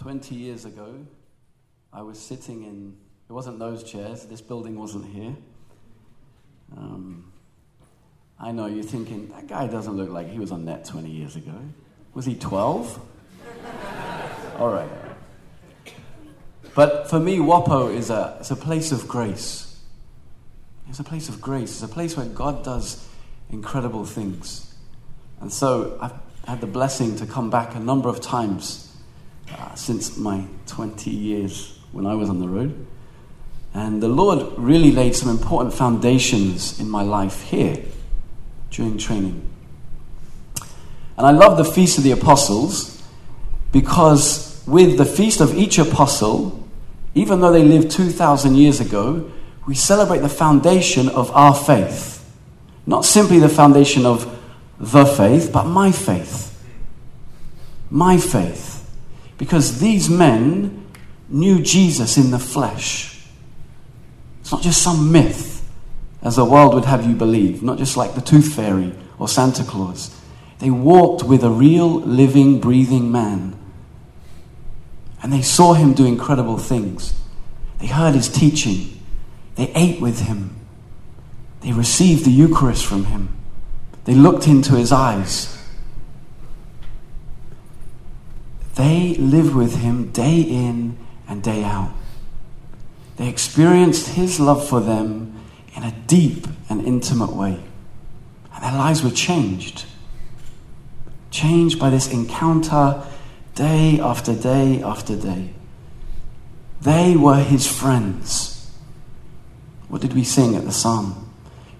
20 years ago, I was sitting in, it wasn't those chairs, this building wasn't here. Um, I know you're thinking, that guy doesn't look like he was on net 20 years ago. Was he 12? All right. But for me, WAPO is a, it's a place of grace. It's a place of grace. It's a place where God does incredible things. And so I've had the blessing to come back a number of times uh, since my 20 years when I was on the road. And the Lord really laid some important foundations in my life here during training. And I love the Feast of the Apostles because with the Feast of each apostle, even though they lived 2,000 years ago, we celebrate the foundation of our faith. Not simply the foundation of the faith, but my faith. My faith. Because these men knew Jesus in the flesh. It's not just some myth, as the world would have you believe, not just like the tooth fairy or Santa Claus. They walked with a real, living, breathing man. And they saw him do incredible things. They heard his teaching. They ate with him. They received the Eucharist from him. They looked into his eyes. They lived with him day in and day out. They experienced his love for them in a deep and intimate way. And their lives were changed. Changed by this encounter day after day after day. They were his friends. What did we sing at the psalm?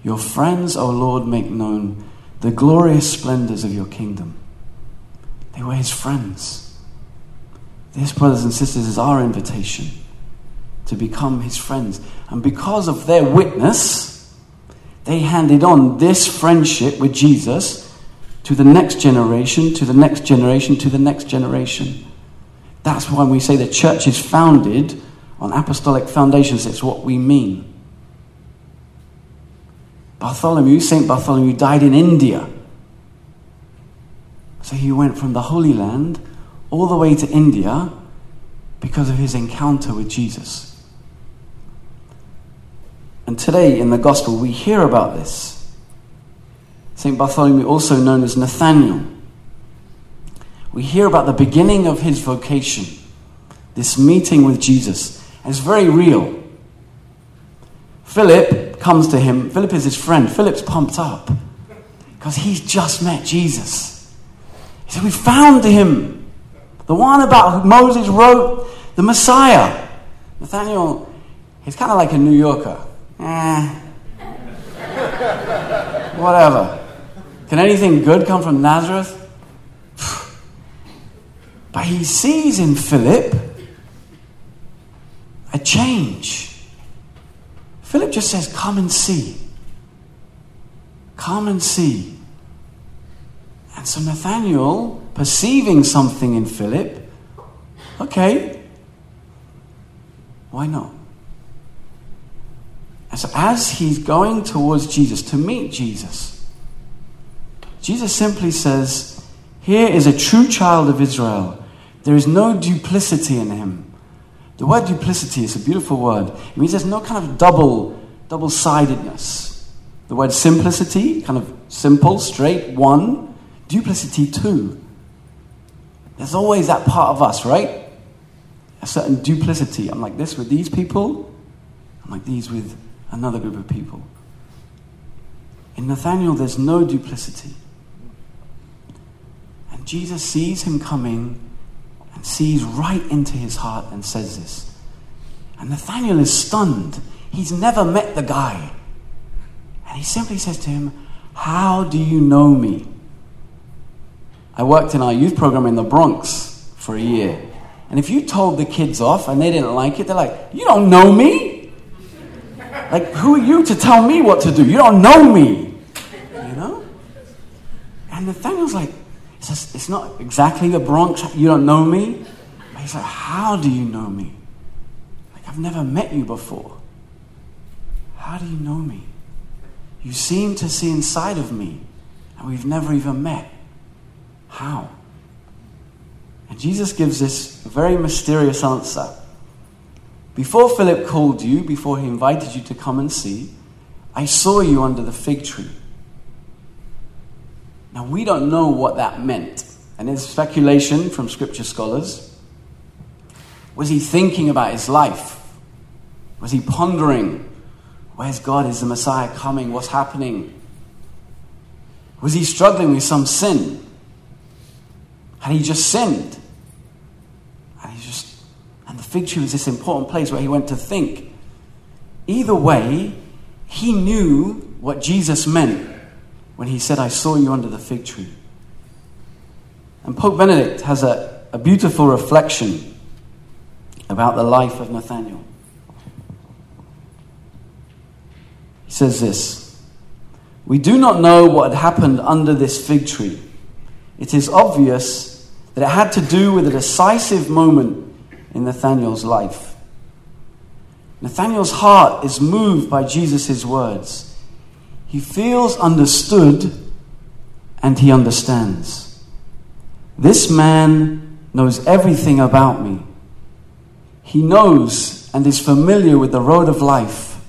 Your friends, O Lord, make known the glorious splendors of your kingdom. They were his friends. This, brothers and sisters, is our invitation to become his friends. And because of their witness, they handed on this friendship with Jesus to the next generation, to the next generation, to the next generation. That's why we say the church is founded on apostolic foundations. It's what we mean. Bartholomew, St. Bartholomew, died in India. So he went from the Holy Land all the way to India because of his encounter with Jesus. And today in the Gospel, we hear about this. St. Bartholomew, also known as Nathaniel, we hear about the beginning of his vocation, this meeting with Jesus. And it's very real. Philip comes to him. Philip is his friend. Philip's pumped up because he's just met Jesus. He said, We found him. The one about Moses wrote, the Messiah. Nathaniel, he's kind of like a New Yorker. Eh. Whatever. Can anything good come from Nazareth? But he sees in Philip a change. Philip just says, Come and see. Come and see. And so Nathaniel perceiving something in Philip, okay, why not? And so as he's going towards Jesus to meet Jesus, Jesus simply says, Here is a true child of Israel. There is no duplicity in him. The word duplicity is a beautiful word. It means there's no kind of double, double-sidedness. The word simplicity, kind of simple, straight, one. Duplicity, too. There's always that part of us, right? A certain duplicity. I'm like this with these people, I'm like these with another group of people. In Nathaniel, there's no duplicity. And Jesus sees him coming and sees right into his heart and says this. And Nathaniel is stunned. He's never met the guy. And he simply says to him, How do you know me? I worked in our youth program in the Bronx for a year. And if you told the kids off and they didn't like it, they're like, You don't know me. Like, who are you to tell me what to do? You don't know me. You know? And Nathaniel's like, says, It's not exactly the Bronx. You don't know me. But he's like, How do you know me? Like, I've never met you before. How do you know me? You seem to see inside of me, and we've never even met. How? And Jesus gives this very mysterious answer. Before Philip called you, before he invited you to come and see, I saw you under the fig tree. Now, we don't know what that meant. And there's speculation from scripture scholars. Was he thinking about his life? Was he pondering, where's God? Is the Messiah coming? What's happening? Was he struggling with some sin? Had he just sinned? And he just and the fig tree was this important place where he went to think. Either way, he knew what Jesus meant when he said, I saw you under the fig tree. And Pope Benedict has a, a beautiful reflection about the life of Nathaniel. He says this We do not know what had happened under this fig tree. It is obvious that it had to do with a decisive moment in Nathaniel's life. Nathaniel's heart is moved by Jesus' words. He feels understood and he understands. This man knows everything about me. He knows and is familiar with the road of life.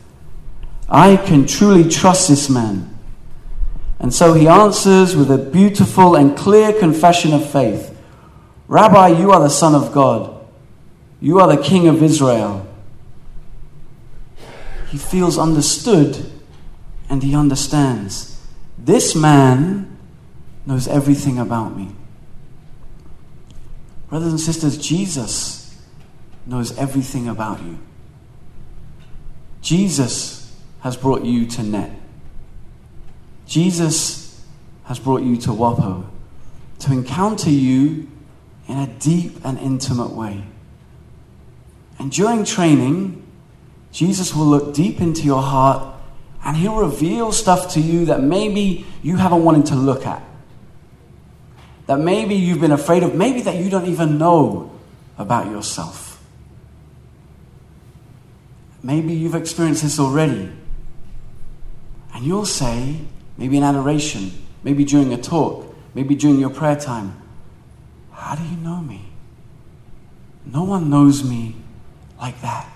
I can truly trust this man. And so he answers with a beautiful and clear confession of faith Rabbi, you are the Son of God. You are the King of Israel. He feels understood and he understands. This man knows everything about me. Brothers and sisters, Jesus knows everything about you. Jesus has brought you to Net. Jesus has brought you to Wapo to encounter you in a deep and intimate way. And during training, Jesus will look deep into your heart and he'll reveal stuff to you that maybe you haven't wanted to look at. That maybe you've been afraid of, maybe that you don't even know about yourself. Maybe you've experienced this already. And you'll say, maybe in adoration, maybe during a talk, maybe during your prayer time, How do you know me? No one knows me like that.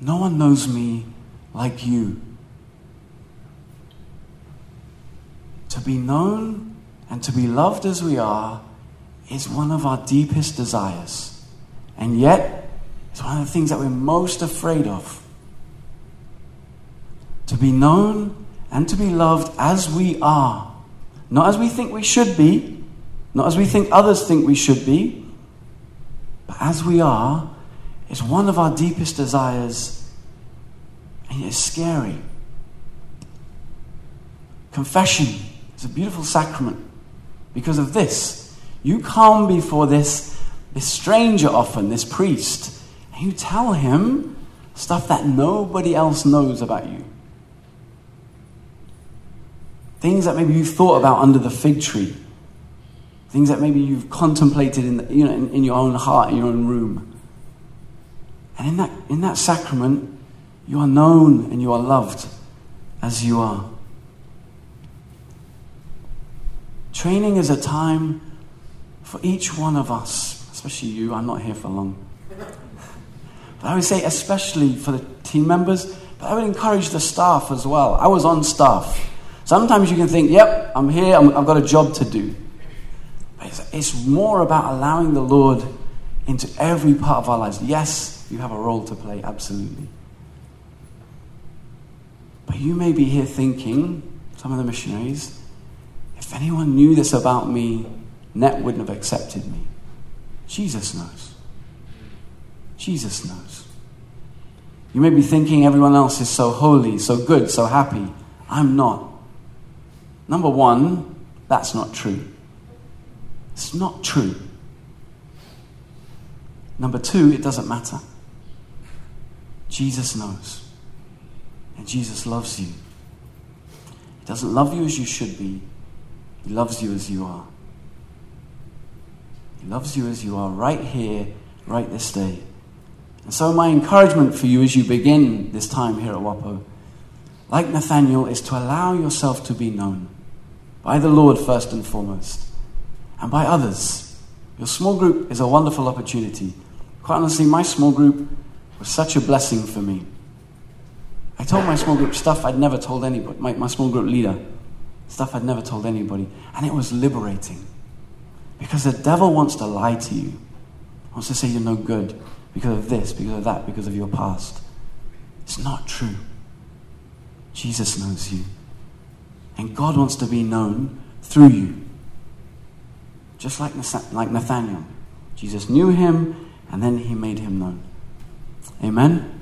No one knows me like you. To be known and to be loved as we are is one of our deepest desires. And yet, it's one of the things that we're most afraid of. To be known and to be loved as we are. Not as we think we should be, not as we think others think we should be, but as we are is one of our deepest desires, and it's scary. Confession is a beautiful sacrament because of this. You come before this, this stranger, often, this priest, and you tell him stuff that nobody else knows about you. Things that maybe you've thought about under the fig tree. Things that maybe you've contemplated in, the, you know, in, in your own heart, in your own room. And in that, in that sacrament, you are known and you are loved as you are. Training is a time for each one of us, especially you. I'm not here for long. But I would say, especially for the team members, but I would encourage the staff as well. I was on staff. Sometimes you can think, yep, I'm here, i have got a job to do. It's, it's more about allowing the Lord into every part of our lives. Yes, you have a role to play, absolutely. But you may be here thinking, some of the missionaries, if anyone knew this about me, Net wouldn't have accepted me. Jesus knows. Jesus knows. You may be thinking everyone else is so holy, so good, so happy. I'm not. Number one, that's not true. It's not true. Number two, it doesn't matter. Jesus knows. And Jesus loves you. He doesn't love you as you should be, He loves you as you are. He loves you as you are right here, right this day. And so, my encouragement for you as you begin this time here at Wapo, like Nathaniel, is to allow yourself to be known by the Lord first and foremost, and by others. Your small group is a wonderful opportunity. Quite honestly, my small group was such a blessing for me. I told my small group stuff I'd never told anybody, my, my small group leader, stuff I'd never told anybody. And it was liberating. Because the devil wants to lie to you, wants to say you're no good because of this, because of that, because of your past. It's not true. Jesus knows you. And God wants to be known through you. Just like, like Nathaniel. Jesus knew him and then he made him known. Amen?